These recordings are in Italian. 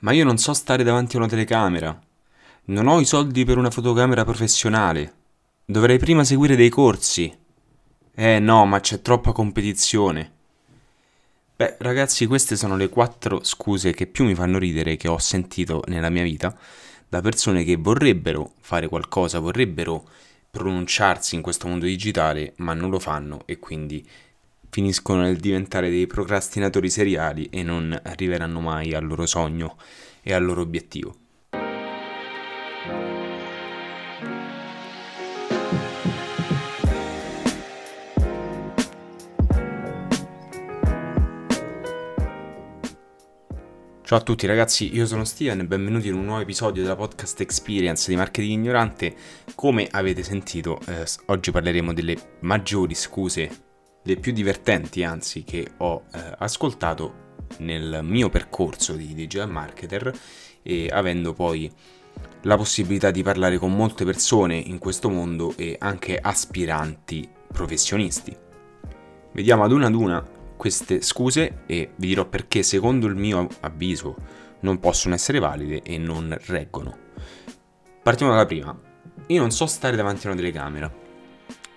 Ma io non so stare davanti a una telecamera. Non ho i soldi per una fotocamera professionale. Dovrei prima seguire dei corsi. Eh no, ma c'è troppa competizione. Beh, ragazzi, queste sono le quattro scuse che più mi fanno ridere che ho sentito nella mia vita da persone che vorrebbero fare qualcosa, vorrebbero pronunciarsi in questo mondo digitale, ma non lo fanno e quindi finiscono nel diventare dei procrastinatori seriali e non arriveranno mai al loro sogno e al loro obiettivo. Ciao a tutti ragazzi, io sono Steven e benvenuti in un nuovo episodio della podcast Experience di Marketing Ignorante. Come avete sentito, eh, oggi parleremo delle maggiori scuse, le più divertenti anzi, che ho eh, ascoltato nel mio percorso di digital marketer e avendo poi la possibilità di parlare con molte persone in questo mondo e anche aspiranti professionisti. Vediamo ad una ad una queste scuse e vi dirò perché secondo il mio avviso non possono essere valide e non reggono. Partiamo dalla prima. Io non so stare davanti a una telecamera.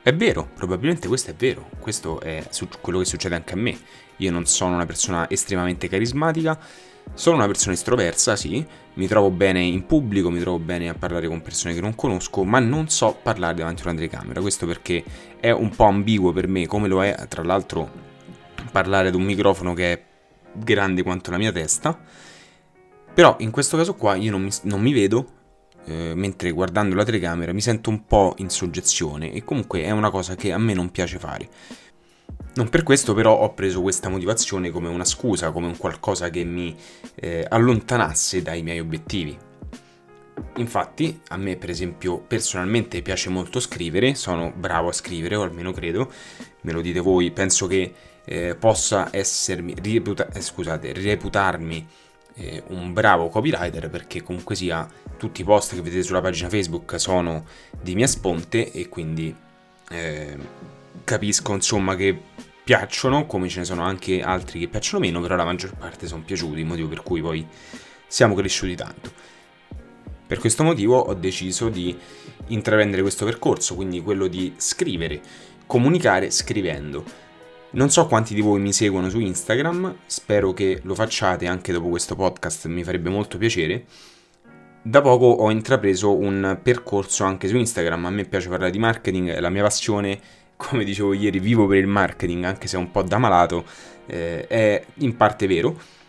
È vero, probabilmente questo è vero, questo è quello che succede anche a me. Io non sono una persona estremamente carismatica, sono una persona estroversa, sì, mi trovo bene in pubblico, mi trovo bene a parlare con persone che non conosco, ma non so parlare davanti a una telecamera. Questo perché è un po' ambiguo per me, come lo è tra l'altro parlare ad un microfono che è grande quanto la mia testa. Però in questo caso qua io non mi, non mi vedo, eh, mentre guardando la telecamera mi sento un po' in soggezione e comunque è una cosa che a me non piace fare. Non per questo però ho preso questa motivazione come una scusa, come un qualcosa che mi eh, allontanasse dai miei obiettivi. Infatti, a me per esempio personalmente piace molto scrivere, sono bravo a scrivere, o almeno credo, me lo dite voi, penso che eh, possa essermi, reputa- eh, scusate, reputarmi eh, un bravo copywriter perché comunque sia tutti i post che vedete sulla pagina Facebook sono di mia sponte e quindi eh, capisco insomma che piacciono, come ce ne sono anche altri che piacciono meno, però la maggior parte sono piaciuti, motivo per cui poi siamo cresciuti tanto. Per questo motivo ho deciso di intraprendere questo percorso, quindi quello di scrivere, comunicare scrivendo. Non so quanti di voi mi seguono su Instagram, spero che lo facciate anche dopo questo podcast, mi farebbe molto piacere. Da poco ho intrapreso un percorso anche su Instagram, a me piace parlare di marketing, la mia passione, come dicevo ieri, vivo per il marketing, anche se un po' da malato, eh, è in parte vero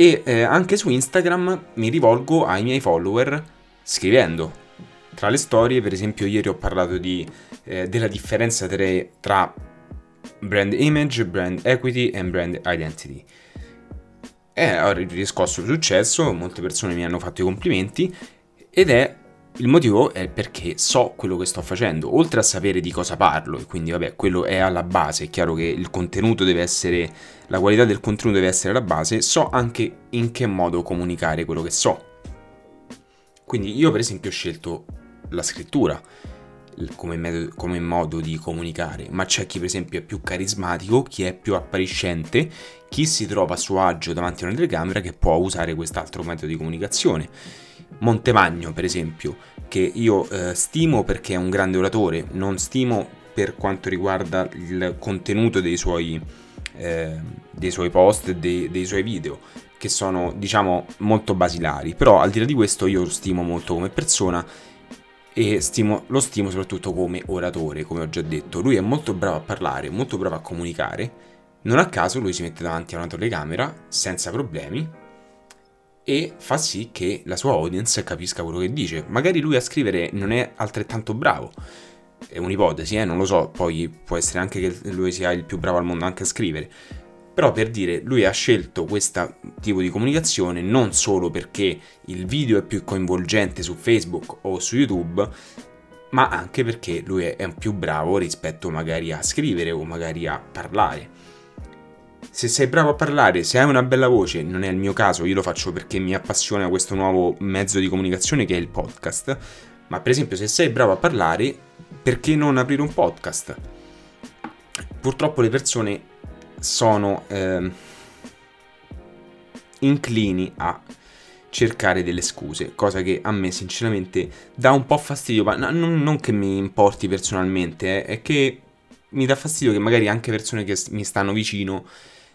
e eh, anche su Instagram mi rivolgo ai miei follower scrivendo. Tra le storie, per esempio, ieri ho parlato di, eh, della differenza tra brand image, brand equity e brand identity. E ho riscosso successo, molte persone mi hanno fatto i complimenti ed è il motivo è perché so quello che sto facendo, oltre a sapere di cosa parlo, e quindi vabbè, quello è alla base, è chiaro che il contenuto deve essere, la qualità del contenuto deve essere la base, so anche in che modo comunicare quello che so. Quindi io per esempio ho scelto la scrittura come, metodo, come modo di comunicare, ma c'è chi per esempio è più carismatico, chi è più appariscente, chi si trova a suo agio davanti a una telecamera che può usare quest'altro metodo di comunicazione Montemagno, per esempio, che io eh, stimo perché è un grande oratore, non stimo per quanto riguarda il contenuto dei suoi, eh, dei suoi post dei, dei suoi video, che sono, diciamo, molto basilari. Però al di là di questo io lo stimo molto come persona e stimo, lo stimo soprattutto come oratore, come ho già detto. Lui è molto bravo a parlare, molto bravo a comunicare. Non a caso lui si mette davanti a una telecamera senza problemi e fa sì che la sua audience capisca quello che dice. Magari lui a scrivere non è altrettanto bravo. È un'ipotesi, eh? non lo so, poi può essere anche che lui sia il più bravo al mondo anche a scrivere. Però per dire, lui ha scelto questo tipo di comunicazione non solo perché il video è più coinvolgente su Facebook o su YouTube, ma anche perché lui è più bravo rispetto magari a scrivere o magari a parlare se sei bravo a parlare, se hai una bella voce, non è il mio caso, io lo faccio perché mi appassiona questo nuovo mezzo di comunicazione che è il podcast. Ma per esempio, se sei bravo a parlare, perché non aprire un podcast? Purtroppo le persone sono... Eh, inclini a cercare delle scuse, cosa che a me sinceramente dà un po' fastidio, ma non, non che mi importi personalmente, eh, è che mi dà fastidio che magari anche persone che mi stanno vicino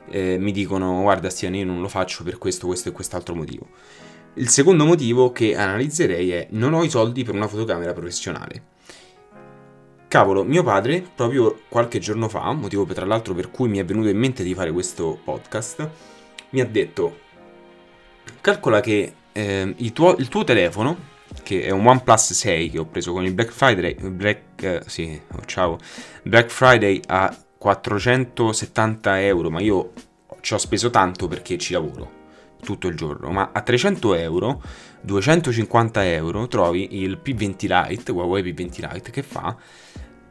eh, mi dicono guarda Stiano io non lo faccio per questo, questo e quest'altro motivo. Il secondo motivo che analizzerei è non ho i soldi per una fotocamera professionale. Cavolo, mio padre, proprio qualche giorno fa, motivo tra l'altro per cui mi è venuto in mente di fare questo podcast, mi ha detto, calcola che eh, il, tuo, il, tuo, telefono, che è un OnePlus 6 che ho preso con il Black Friday, Black, eh, sì, oh, Black Friday a 470 euro, ma io ci ho speso tanto perché ci lavoro tutto il giorno, ma a 300 euro, 250 euro trovi il P20 Lite, Huawei P20 Lite che fa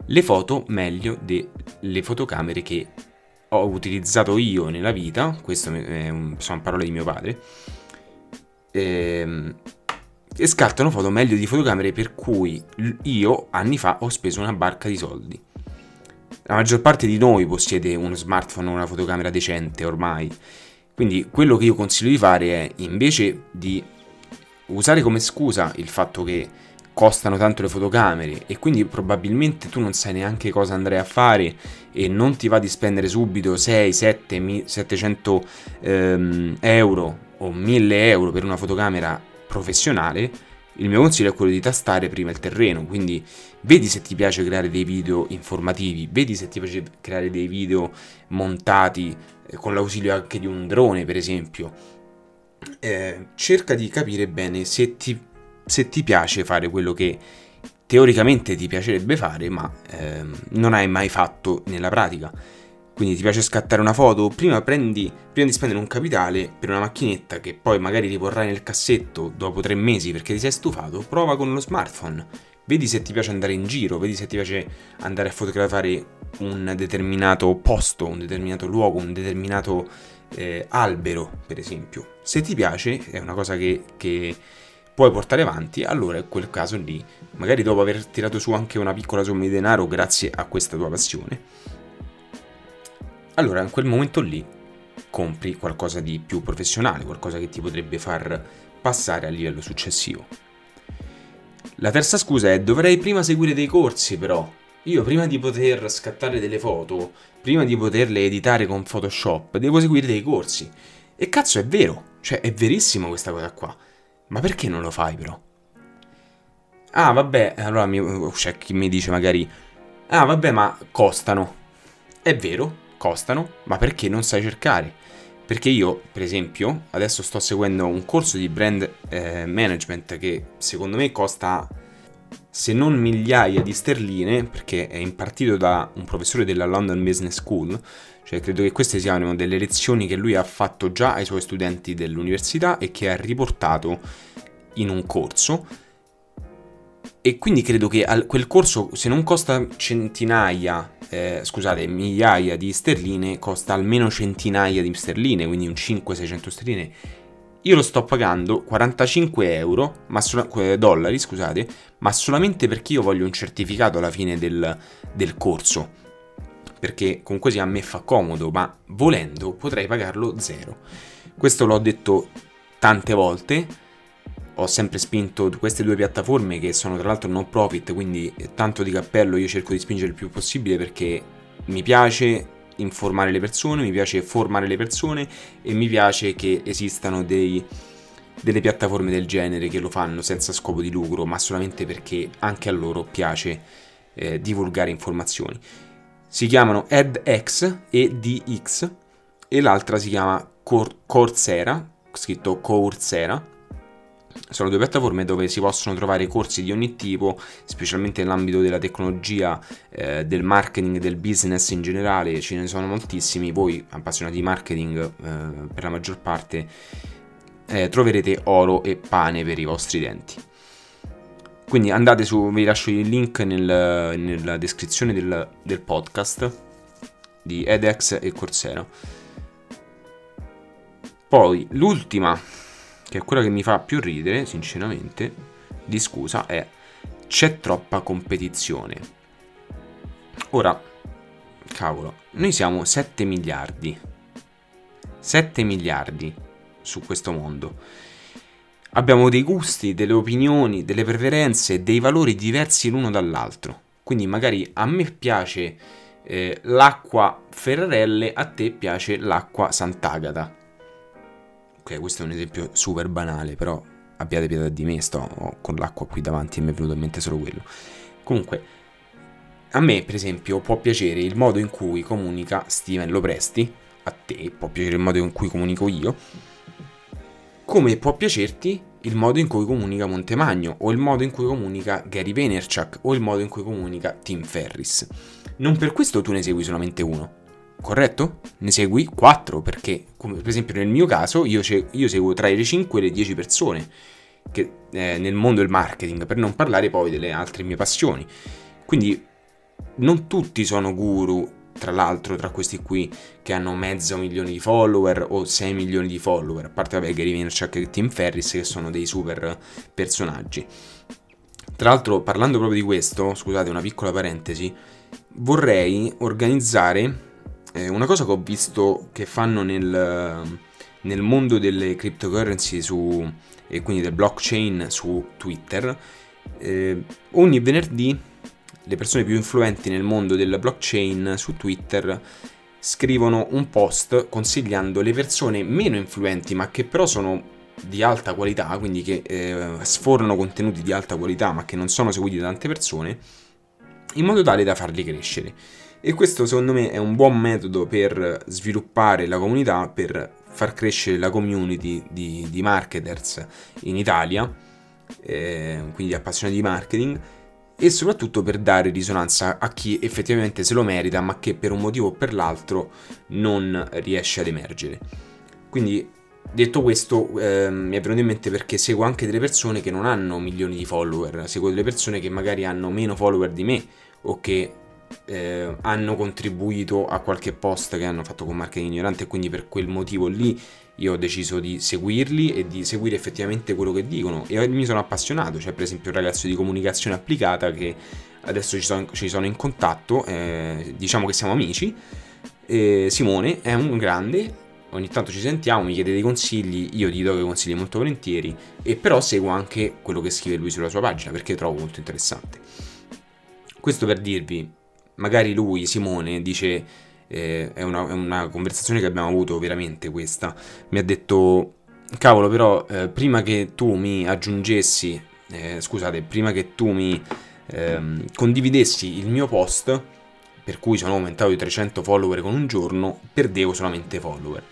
le foto meglio delle fotocamere che ho utilizzato io nella vita, questo sono parole di mio padre, ehm, e scattano foto meglio di fotocamere per cui io anni fa ho speso una barca di soldi. La maggior parte di noi possiede uno smartphone o una fotocamera decente ormai, quindi quello che io consiglio di fare è invece di usare come scusa il fatto che costano tanto le fotocamere e quindi probabilmente tu non sai neanche cosa andrai a fare e non ti va di spendere subito 6, 7, 700 ehm, euro o 1000 euro per una fotocamera professionale, il mio consiglio è quello di tastare prima il terreno, quindi vedi se ti piace creare dei video informativi, vedi se ti piace creare dei video montati eh, con l'ausilio anche di un drone per esempio. Eh, cerca di capire bene se ti se ti piace fare quello che teoricamente ti piacerebbe fare, ma ehm, non hai mai fatto nella pratica. Quindi ti piace scattare una foto? Prima, prendi, prima di spendere un capitale per una macchinetta che poi magari riporrai nel cassetto dopo tre mesi perché ti sei stufato, prova con lo smartphone. Vedi se ti piace andare in giro, vedi se ti piace andare a fotografare un determinato posto, un determinato luogo, un determinato eh, albero, per esempio. Se ti piace, è una cosa che, che puoi portare avanti, allora in quel caso lì, magari dopo aver tirato su anche una piccola somma di denaro grazie a questa tua passione, allora in quel momento lì compri qualcosa di più professionale, qualcosa che ti potrebbe far passare al livello successivo. La terza scusa è dovrei prima seguire dei corsi però. Io prima di poter scattare delle foto, prima di poterle editare con Photoshop, devo seguire dei corsi. E cazzo è vero, cioè è verissimo questa cosa qua. Ma perché non lo fai però? Ah, vabbè, allora mi, c'è chi mi dice magari... Ah, vabbè, ma costano. È vero, costano, ma perché non sai cercare? Perché io, per esempio, adesso sto seguendo un corso di brand eh, management che secondo me costa se non migliaia di sterline, perché è impartito da un professore della London Business School, cioè credo che queste siano delle lezioni che lui ha fatto già ai suoi studenti dell'università e che ha riportato in un corso. E quindi credo che quel corso, se non costa centinaia, eh, scusate, migliaia di sterline, costa almeno centinaia di sterline, quindi un 500-600 sterline. Io lo sto pagando 45 euro, ma so- dollari, scusate, ma solamente perché io voglio un certificato alla fine del, del corso perché comunque sia a me fa comodo, ma volendo potrei pagarlo zero. Questo l'ho detto tante volte, ho sempre spinto queste due piattaforme che sono tra l'altro non profit, quindi tanto di cappello io cerco di spingere il più possibile perché mi piace informare le persone, mi piace formare le persone e mi piace che esistano dei, delle piattaforme del genere che lo fanno senza scopo di lucro, ma solamente perché anche a loro piace eh, divulgare informazioni si chiamano EdX e DX e l'altra si chiama Cor- Coursera, scritto Coursera. Sono due piattaforme dove si possono trovare corsi di ogni tipo, specialmente nell'ambito della tecnologia, eh, del marketing, del business in generale, ce ne sono moltissimi. Voi, appassionati di marketing, eh, per la maggior parte, eh, troverete oro e pane per i vostri denti. Quindi andate su, vi lascio il link nel, nella descrizione del, del, podcast di edX e Coursera. Poi l'ultima, che è quella che mi fa più ridere, sinceramente, di scusa, è c'è troppa competizione. Ora, cavolo, noi siamo 7 miliardi. 7 miliardi. su questo mondo. Abbiamo dei gusti, delle opinioni, delle preferenze, dei valori diversi l'uno dall'altro. Quindi magari a me piace eh, l'acqua Ferrarelle, a te piace l'acqua Sant'Agata. Ok, questo è un esempio super banale, però abbiate pietà di me, sto con l'acqua qui davanti e mi è venuto in mente solo quello. Comunque, a me, per esempio, può piacere il modo in cui comunica Steven Lopresti, a te può piacere il modo in cui comunico io, come può piacerti il modo in cui comunica Montemagno, o il modo in cui comunica Gary Vaynerchuk, o il modo in cui comunica Tim Ferris. Non per questo tu ne segui solamente uno, corretto? Ne segui quattro, perché, come per esempio nel mio caso, io, io seguo tra le 5 e le 10 persone che, eh, nel mondo del marketing, per non parlare poi delle altre mie passioni. Quindi non tutti sono guru, tra l'altro, tra questi qui che hanno mezzo milione di follower o 6 milioni di follower, a parte vabbè Gary Vaynerchuk e Tim Ferris che sono dei super personaggi. Tra l'altro, parlando proprio di questo, scusate una piccola parentesi, vorrei organizzare eh, una cosa che ho visto che fanno nel, nel mondo delle cryptocurrency su, e quindi del blockchain su Twitter. Eh, ogni venerdì le persone più influenti nel mondo del blockchain su Twitter scrivono un post consigliando le persone meno influenti ma che però sono di alta qualità, quindi che eh, sfornano contenuti di alta qualità ma che non sono seguiti da tante persone, in modo tale da farli crescere. E questo secondo me è un buon metodo per sviluppare la comunità, per far crescere la community di, di marketers in Italia, eh, quindi appassionati di marketing, e soprattutto per dare risonanza a chi effettivamente se lo merita ma che per un motivo o per l'altro non riesce ad emergere. Quindi detto questo eh, mi è venuto in mente perché seguo anche delle persone che non hanno milioni di follower, seguo delle persone che magari hanno meno follower di me o che eh, hanno contribuito a qualche post che hanno fatto con marketing ignorante e quindi per quel motivo lì io ho deciso di seguirli e di seguire effettivamente quello che dicono e mi sono appassionato, c'è per esempio un ragazzo di comunicazione applicata che adesso ci sono, ci sono in contatto, eh, diciamo che siamo amici, eh, Simone è un grande, ogni tanto ci sentiamo, mi chiede dei consigli, io gli do dei consigli molto volentieri e però seguo anche quello che scrive lui sulla sua pagina perché trovo molto interessante. Questo per dirvi, magari lui, Simone, dice eh, è, una, è, una, conversazione che abbiamo avuto veramente questa, mi ha detto, cavolo però eh, prima che tu mi aggiungessi, eh, scusate, prima che tu mi ehm, condividessi il mio post, per cui sono aumentato di 300 follower con un giorno, perdevo solamente follower.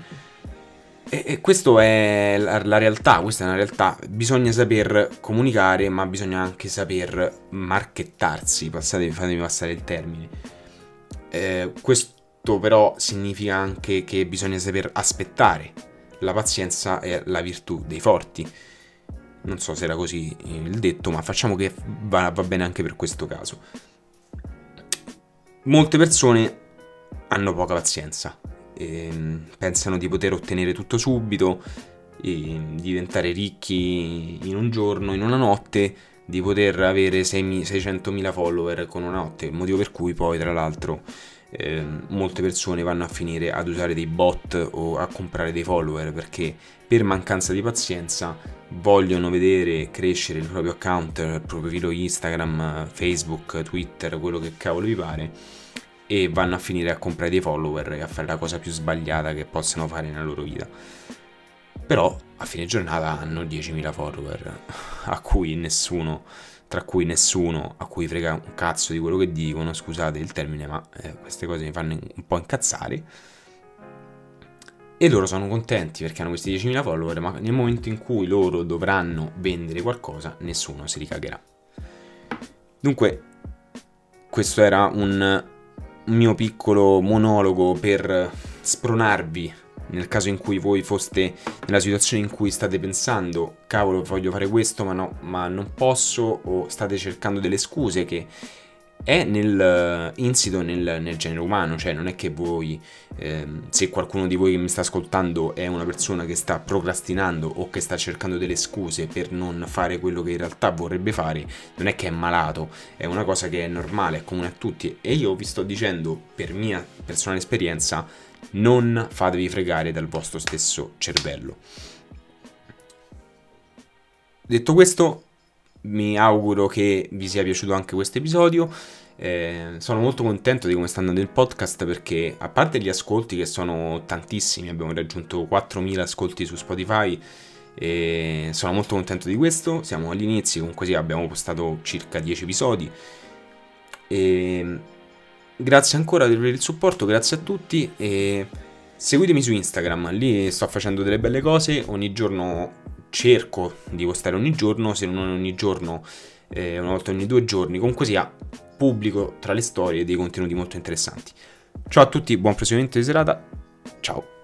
E, e questa è la, la, realtà, questa è una realtà. Bisogna saper comunicare, ma bisogna anche saper marchettarsi, passate, fatemi passare il termine. Eh, questo però significa anche che bisogna saper aspettare. La pazienza è la virtù dei forti. Non so se era così il detto, ma facciamo che va, va bene anche per questo caso. Molte persone hanno poca pazienza pensano di poter ottenere tutto subito, diventare ricchi in un giorno, in una notte, di poter avere 600.000 follower con una notte, motivo per cui poi tra l'altro eh, molte persone vanno a finire ad usare dei bot o a comprare dei follower perché per mancanza di pazienza vogliono vedere crescere il proprio account, il proprio profilo Instagram, Facebook, Twitter, quello che cavolo vi pare e vanno a finire a comprare dei follower e a fare la cosa più sbagliata che possano fare nella loro vita. Però a fine giornata hanno 10.000 follower, a cui nessuno, tra cui nessuno a cui frega un cazzo di quello che dicono, scusate il termine, ma eh, queste cose mi fanno un po' incazzare. E loro sono contenti perché hanno questi 10.000 follower, ma nel momento in cui loro dovranno vendere qualcosa, nessuno si ricagherà. Dunque, questo era un mio piccolo monologo per spronarvi nel caso in cui voi foste nella situazione in cui state pensando, cavolo, voglio fare questo, ma no, ma non posso, o state cercando delle scuse che è nel, eh, insito nel, nel, genere umano, cioè non è che voi, ehm, se qualcuno di voi che mi sta ascoltando è una persona che sta procrastinando o che sta cercando delle scuse per non fare quello che in realtà vorrebbe fare, non è che è malato, è una cosa che è normale, è comune a tutti e io vi sto dicendo per mia personale esperienza, non fatevi fregare dal vostro stesso cervello. detto questo, mi auguro che vi sia piaciuto anche questo episodio. Eh, sono molto contento di come sta andando il podcast perché a parte gli ascolti che sono tantissimi, abbiamo raggiunto 4.000 ascolti su Spotify e sono molto contento di questo, siamo agli inizi, comunque sì, abbiamo postato circa 10 episodi e grazie ancora per il supporto, grazie a tutti e seguitemi su Instagram, lì sto facendo delle belle cose, ogni giorno cerco di postare ogni giorno, se non ogni giorno eh, una volta ogni due giorni, comunque sia pubblico tra le storie dei contenuti molto interessanti. Ciao a tutti, buon proseguimento di serata, ciao!